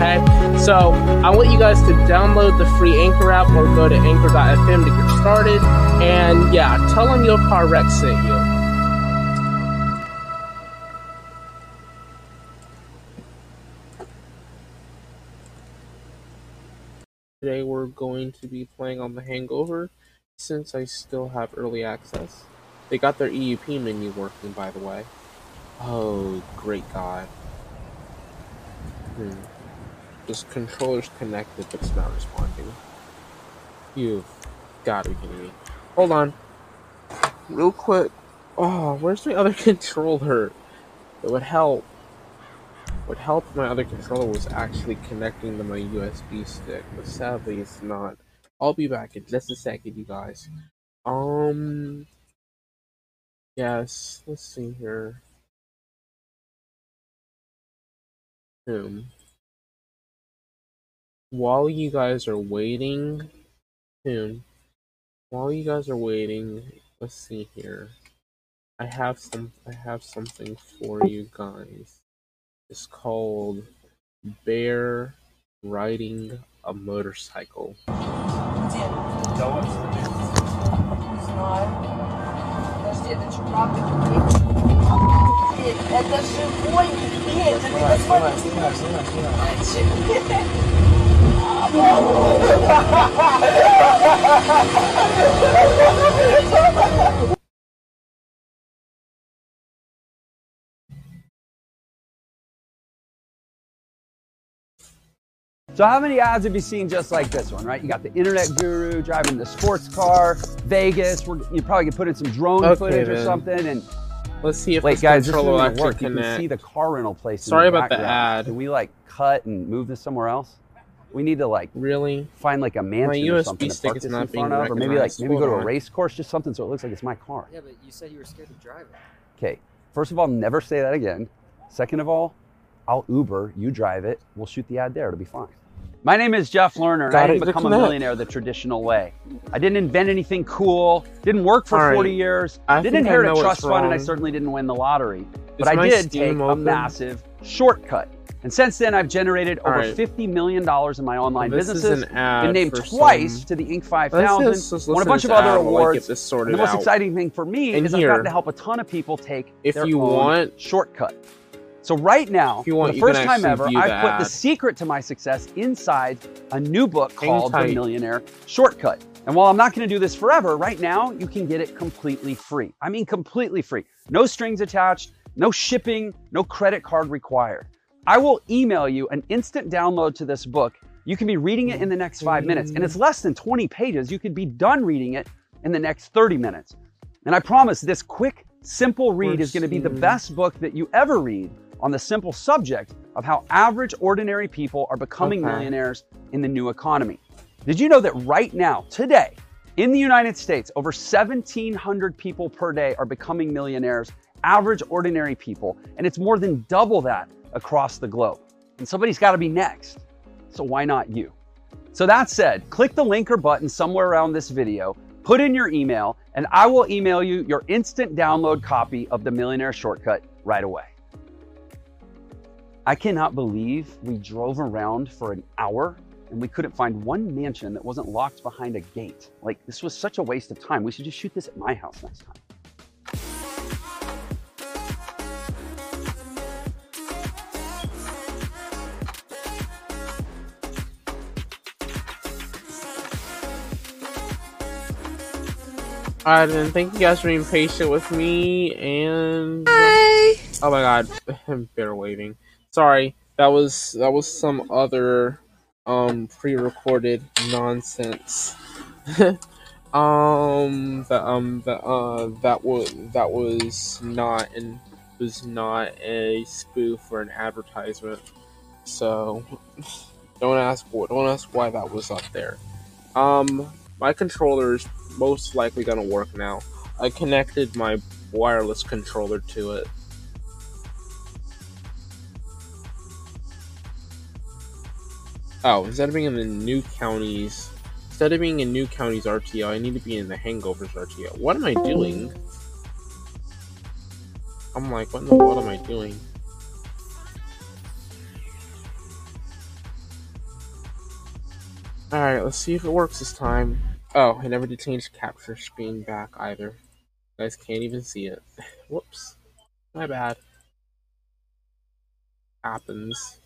okay? So, I want you guys to download the free Anchor app or go to anchor.fm to get started. And yeah, tell them your car wreck sent you. Today we're going to be playing on the Hangover since I still have early access. They got their EUP menu working, by the way. Oh, great God. Hmm. This controller's connected, but it's not responding. You've got to be kidding me. Hold on. Real quick. Oh, where's my other controller? It would help. What helped my other controller was actually connecting to my USB stick, but sadly it's not. I'll be back in just a second, you guys. Um, yes, let's see here. Hmm. While you guys are waiting, hmm. While you guys are waiting, let's see here. I have some. I have something for you guys. It's called Bear Riding a Motorcycle. So how many ads have you seen just like this one, right? You got the internet guru driving the sports car, Vegas. We're, you probably could put in some drone Okay, footage or something. And Let's see if wait, this guys, this controller will work. You connect. can see the car rental place. Sorry the about the background. ad. Can we like cut and move this somewhere else? We need to like Really? find like a mansion or USB something to stick park this in front of, or maybe like maybe go to a race course, just something so it looks like it's my car. Yeah, but you said you were scared to drive it. Okay, first of all, never say that again. Second of all, I'll Uber, you drive it, we'll shoot the ad there, it'll be fine. My name is Jeff Lerner, and Got I didn't become a millionaire the traditional way. I didn't invent anything cool, didn't work for All right. 40 years, I didn't inherit know a trust fund, and I certainly didn't win the lottery. But Is I did Steam take a massive shortcut. And since then, I've generated All over right. $50 million in my online This is businesses. Been named twice some- to the Inc. Let's 5000. let's won a bunch of other this ad while I awards. get this sorted And the most out. exciting thing for me And is I've here, gotten to help a ton of people take if their you own want- shortcut. So right now, want, for the first time ever, I've put the secret to my success inside a new book Hang called The. Millionaire Shortcut. And while I'm not going to do this forever, right now you can get it completely free. I mean, completely free. No strings attached, no shipping, no credit card required. I will email you an instant download to this book. You can be reading it in the next five minutes, and it's less than 20 pages. You could be done reading it in the next 30 minutes. And I promise this quick Simple Read is going to be the best book that you ever read on the simple subject of how average, ordinary people are becoming Okay. millionaires in the new economy. Did you know that right now, today, in the United States, over 1,700 people per day are becoming millionaires, average, ordinary people, and it's more than double that across the globe. And somebody's got to be next. So why not you? So that said, click the link or button somewhere around this video, put in your email, and I will email you your instant download copy of the Millionaire Shortcut right away. I cannot believe we drove around for an hour and we couldn't find one mansion that wasn't locked behind a gate. Like, this was such a waste of time. We should just shoot this at my house next time. Alright, then thank you guys for being patient with me and Hi. oh my god, bear waving. Sorry, that was that was some other um pre-recorded nonsense. um the, um the, uh that was that was not and was not a spoof or an advertisement. So don't ask don't ask why that was up there. Um my controller is most likely gonna work now. I connected my wireless controller to it. Oh, instead of being in the new counties, instead of being in new counties RTO, I need to be in the hangovers RTO. What am I doing? I'm like, what in the world am I doing? Alright, let's see if it works this time. Oh, I never did change capture screen back either. You guys can't even see it. Whoops. My bad. Happens.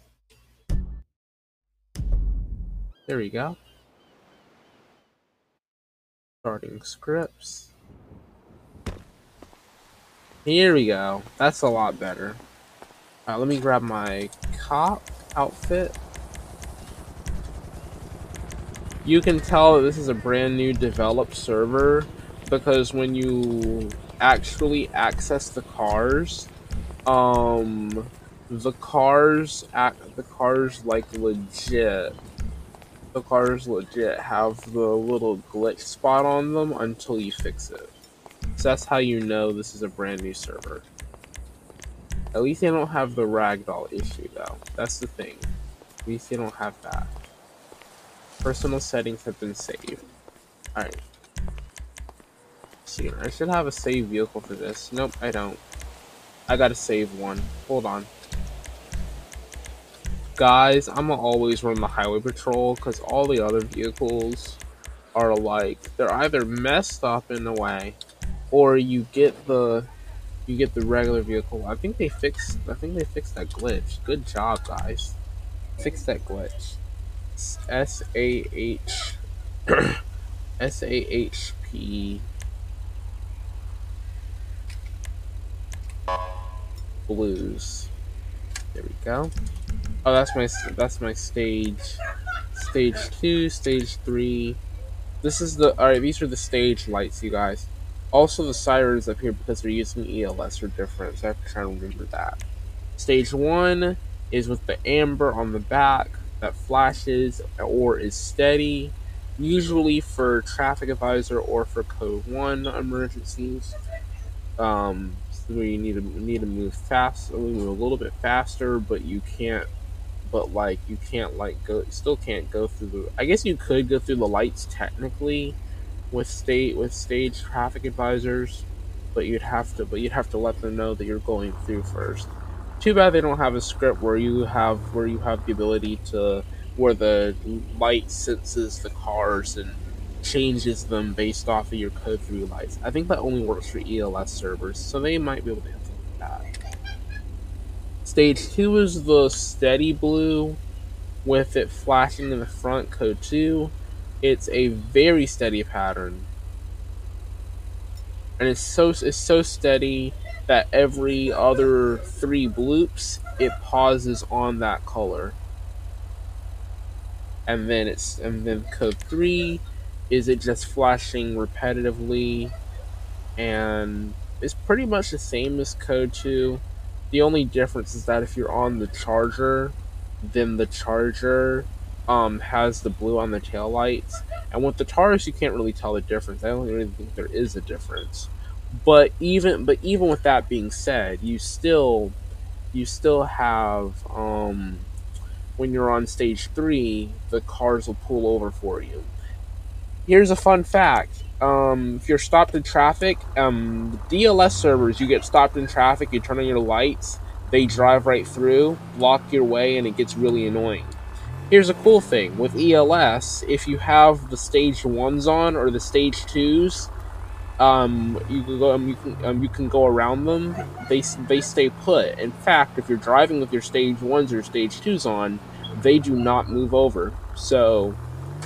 There we go. Starting scripts. Here we go. That's a lot better. Alright, let me grab my cop outfit. You can tell that this is a brand new developed server because when you actually access the cars, um, the cars act the cars like legit. The cars legit have the little glitch spot on them until you fix it. So that's how you know this is a brand new server. At least they don't have the ragdoll issue though. That's the thing. At least they don't have that. Personal settings have been saved. Alright. See, I should have a save vehicle for this. Nope, I don't. I gotta save one. Hold on. Guys, I'm gonna always run the highway patrol because all the other vehicles are like they're either messed up in a way or you get the you get the regular vehicle. I think they fixed I think they fixed that glitch. Good job, guys. Fix that glitch. S A H S A H P blues. There we go. Oh, that's my that's my stage. Stage two, stage three. This is the all right. These are the stage lights, you guys. Also, the sirens up here because they're using ELS are different, so I have to try to remember that. Stage one is with the amber on the back that flashes or is steady, usually for traffic advisor or for code one emergencies. Um, so you need to need to move fast, move a little bit faster, but you can't. But like you can't like go, still can't go through the. I guess you could go through the lights technically, with state with stage traffic advisors, but you'd have to. But you'd have to let them know that you're going through first. Too bad they don't have a script where you have where you have the ability to where the light senses the cars and changes them based off of your code through lights. I think that only works for ELS servers, so they might be able to implement that. Stage two is the steady blue with it flashing in the front code two. It's a very steady pattern. And it's so it's so steady that every other three bloops it pauses on that color. And then it's and then code three is it just flashing repetitively and it's pretty much the same as Code 2. The only difference is that if you're on the Charger, then the Charger um, has the blue on the tail lights. And with the Taurus, you can't really tell the difference. I don't really think there is a difference. But even but even with that being said, you still you still have um, when you're on stage three, the cars will pull over for you. Here's a fun fact: um, if you're stopped in traffic, um, DLS servers, you get stopped in traffic, you turn on your lights, they drive right through, block your way, and it gets really annoying. Here's a cool thing with ELS: if you have the stage ones on or the stage twos, um, you can go, um, you can, um, you can go around them. They they stay put. In fact, if you're driving with your stage ones or stage twos on, they do not move over. So,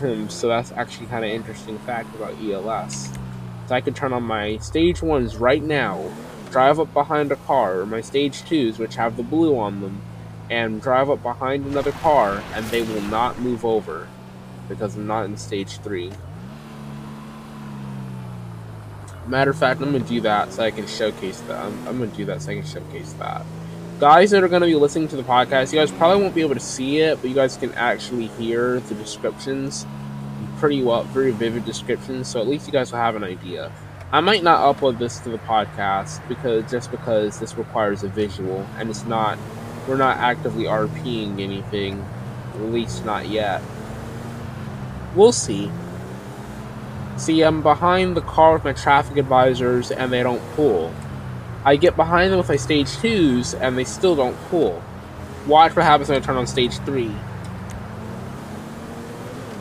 um, so that's actually kind of interesting fact about ELS. So I could turn on my stage ones right now, drive up behind a car, or my stage twos, which have the blue on them, and drive up behind another car, and they will not move over because I'm not in stage three. Matter of fact, I'm gonna do that so I can showcase that. I'm, I'm gonna do that so I can showcase that. Guys that are gonna be listening to the podcast, you guys probably won't be able to see it, but you guys can actually hear the descriptions pretty well, very vivid descriptions. So at least you guys will have an idea. I might not upload this to the podcast because just because this requires a visual and it's not, we're not actively RPing anything, at least not yet. We'll see. See, I'm behind the car with my traffic advisors and they don't pull. I get behind them with my stage 2s and they still don't pull. Watch what happens when I turn on stage 3.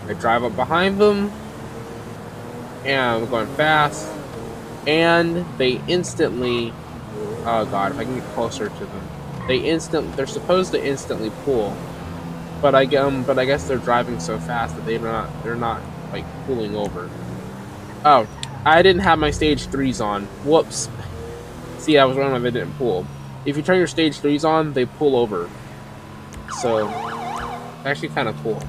I drive up behind them and I'm going fast and they instantly oh god if I can get closer to them they instant they're supposed to instantly pull but I um but I guess they're driving so fast that they're not they're not like pulling over Oh, I didn't have my stage threes on. Whoops. See, I was wrong they didn't pull. If you turn your stage threes on, they pull over. So, actually kind of cool.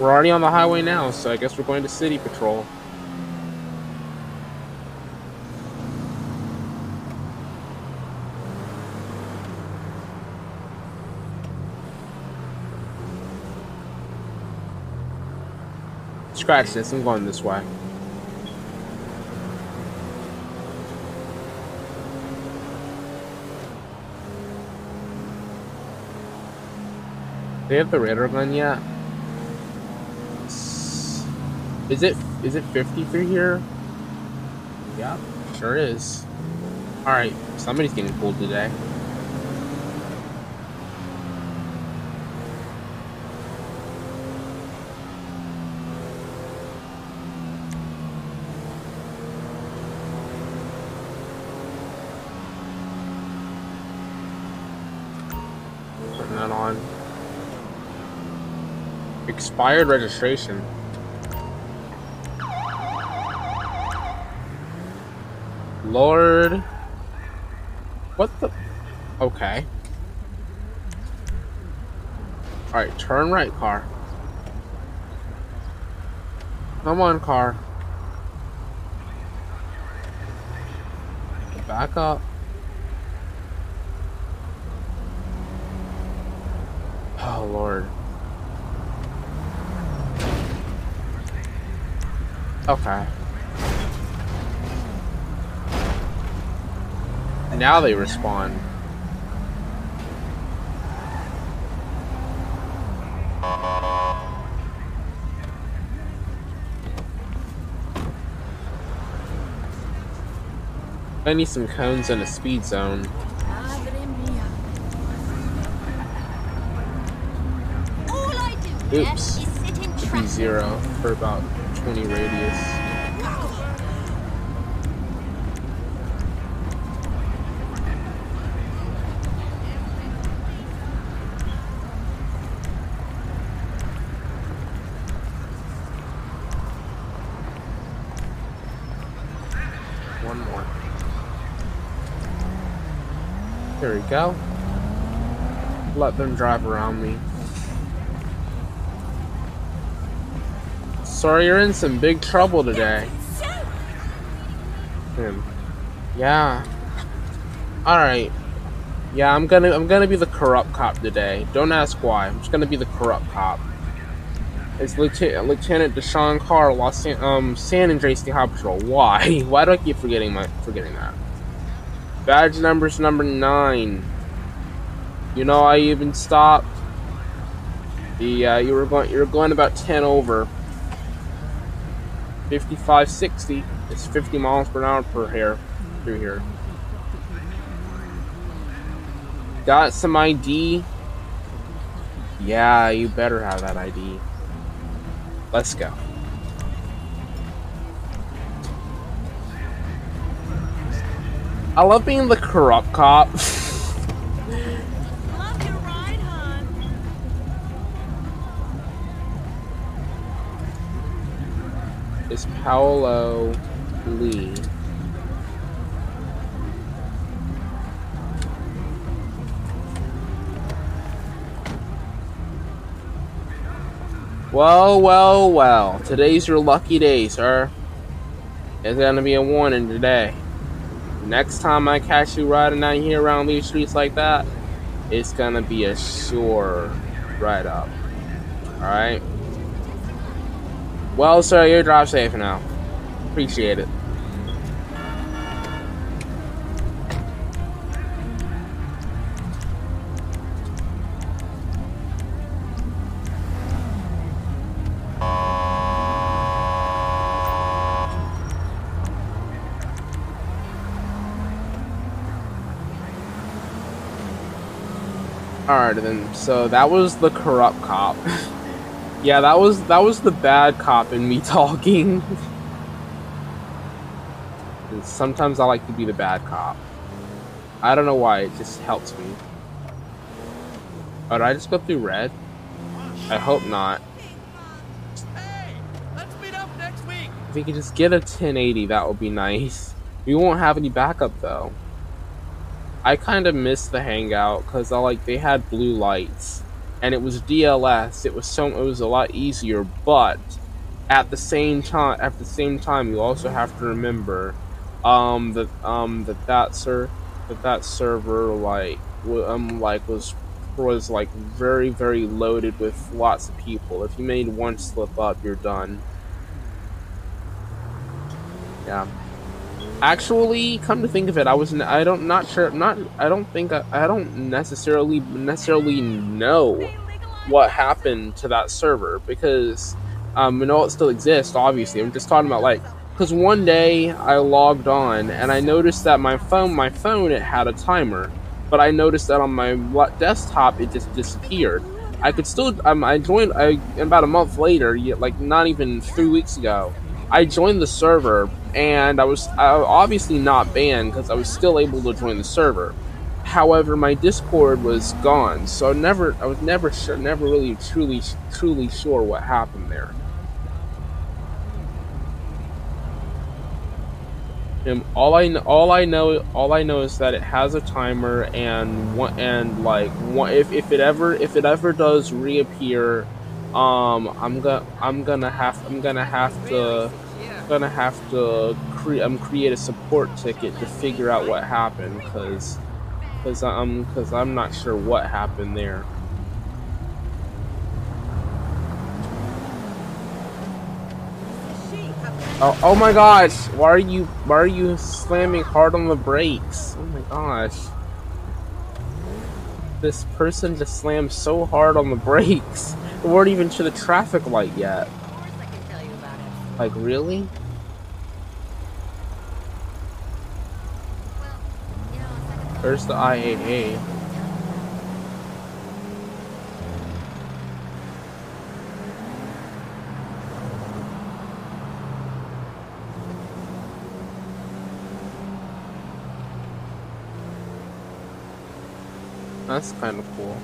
We're already on the highway now, so I guess we're going to City Patrol. Scratch this, I'm going this way. They have the radar gun yet? Is it is it 50 through here? Yeah, sure is. Alright, somebody's getting pulled today. Putting that on. Expired registration. Lord. What the? Okay. Alright, turn right, car. Come on, car. Back up. Oh, Lord. Okay. Now they respond. I need some cones and a speed zone. All I do here Oops. is sit in Should be zero for about 20 radius. One more. There we go. Let them drive around me. Sorry, you're in some big trouble today. Hmm. Yeah. All right. Yeah, I'm gonna I'm gonna be the corrupt cop today. Don't ask why. I'm just gonna be the corrupt cop. It's Lieutenant, Lieutenant Deshaun Carr, Los San, um, San Andreas State Patrol. Why? Why do I keep forgetting my forgetting that? Badge number's number nine. You know I even stopped. The uh, you were going you were going about ten over. 55, 60. It's 50 miles per hour per here through here. Got some ID? Yeah, you better have that ID. Let's go. I love being the corrupt cop. is Paolo Lee. Well, well, well. Today's your lucky day, sir. It's gonna be a warning today. Next time I catch you riding out here around these streets like that, it's gonna be a sure ride up. Alright? Well, sir, your drive safe now. Appreciate it. Alright then, so that was the corrupt cop. Yeah, that was that was the bad cop in me talking. Sometimes I like to be the bad cop. I don't know why, it just helps me. Oh, did I just go through red? I hope not. If we could just get a 1080, that would be nice. We won't have any backup though. I kind of miss the hangout because I like they had blue lights, and it was DLS. It was so it was a lot easier, but at the same time, at the same time, you also have to remember um, that um, that that sir that that server like w- um like was was like very very loaded with lots of people. If you made one slip up, you're done. Yeah. Actually, come to think of it, I was I don't not sure not I don't think I, I don't necessarily necessarily know what happened to that server because um we know it still exists. Obviously, I'm just talking about like because one day I logged on and I noticed that my phone my phone it had a timer, but I noticed that on my desktop it just disappeared. I could still um, I joined I about a month later, like not even three weeks ago. I joined the server and I was obviously not banned because I was still able to join the server. However, my Discord was gone, so I never I was never sure, never really truly truly sure what happened there. And all I all I know all I know is that it has a timer and one and like one, if if it ever if it ever does reappear, um I'm gonna I'm gonna have I'm gonna have to gonna have to create um, create a support ticket to figure out what happened because because I'm because I'm not sure what happened there. Oh, oh my gosh! Why are you why are you slamming hard on the brakes? Oh my gosh! This person just slammed so hard on the brakes. We weren't even to the traffic light yet. Of course I can tell you about it. Like really? Where's the IAA? That's kind of cool.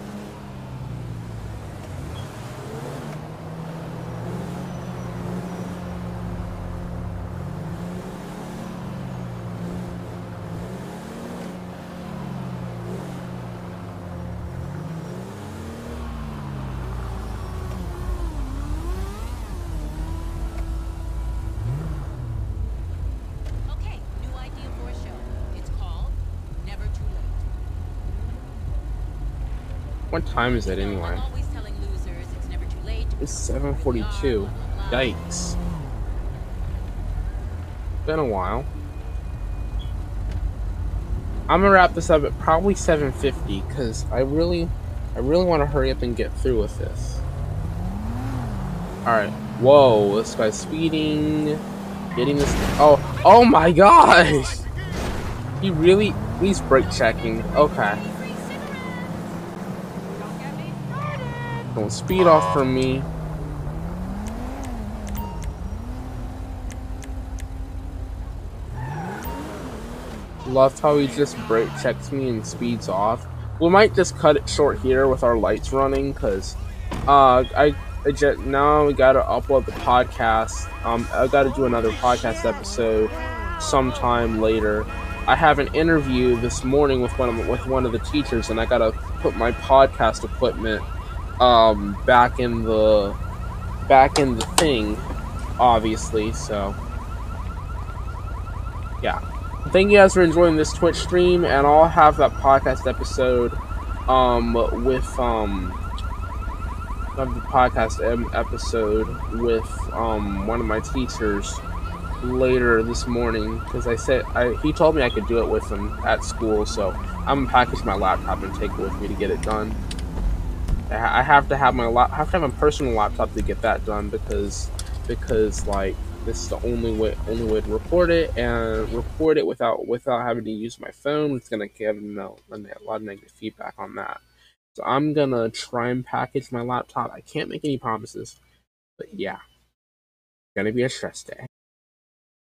Okay, new What time is it anyway? It's never too late. to It's become who we 7:42. are, blah, blah, blah. Yikes. Been a while. I'm gonna wrap this up at probably 7:50 because I really, I really want to hurry up and get through with this. All right. Whoa, this guy's speeding. Getting this. Oh, oh my gosh! He really, he's brake checking. Okay. Don't speed off from me. Loved how he just brake checks me and speeds off. We might just cut it short here with our lights running, cause uh, I, I just, now we gotta upload the podcast. Um, I gotta do another podcast episode sometime later. I have an interview this morning with one of with one of the teachers, and I gotta put my podcast equipment um back in the back in the thing, obviously. So yeah. Thank you guys for enjoying this Twitch stream, and I'll have that podcast episode um with um the podcast episode with um one of my teachers later this morning because I said I he told me I could do it with him at school, so I'm gonna package my laptop and take it with me to get it done. I have to have my lap- have to have my personal laptop to get that done because because like this is the only way only way to record it and record it without without having to use my phone. It's gonna give you know, a lot of negative feedback on that. So I'm gonna try and package my laptop. I can't make any promises, but yeah, gonna be a stress day.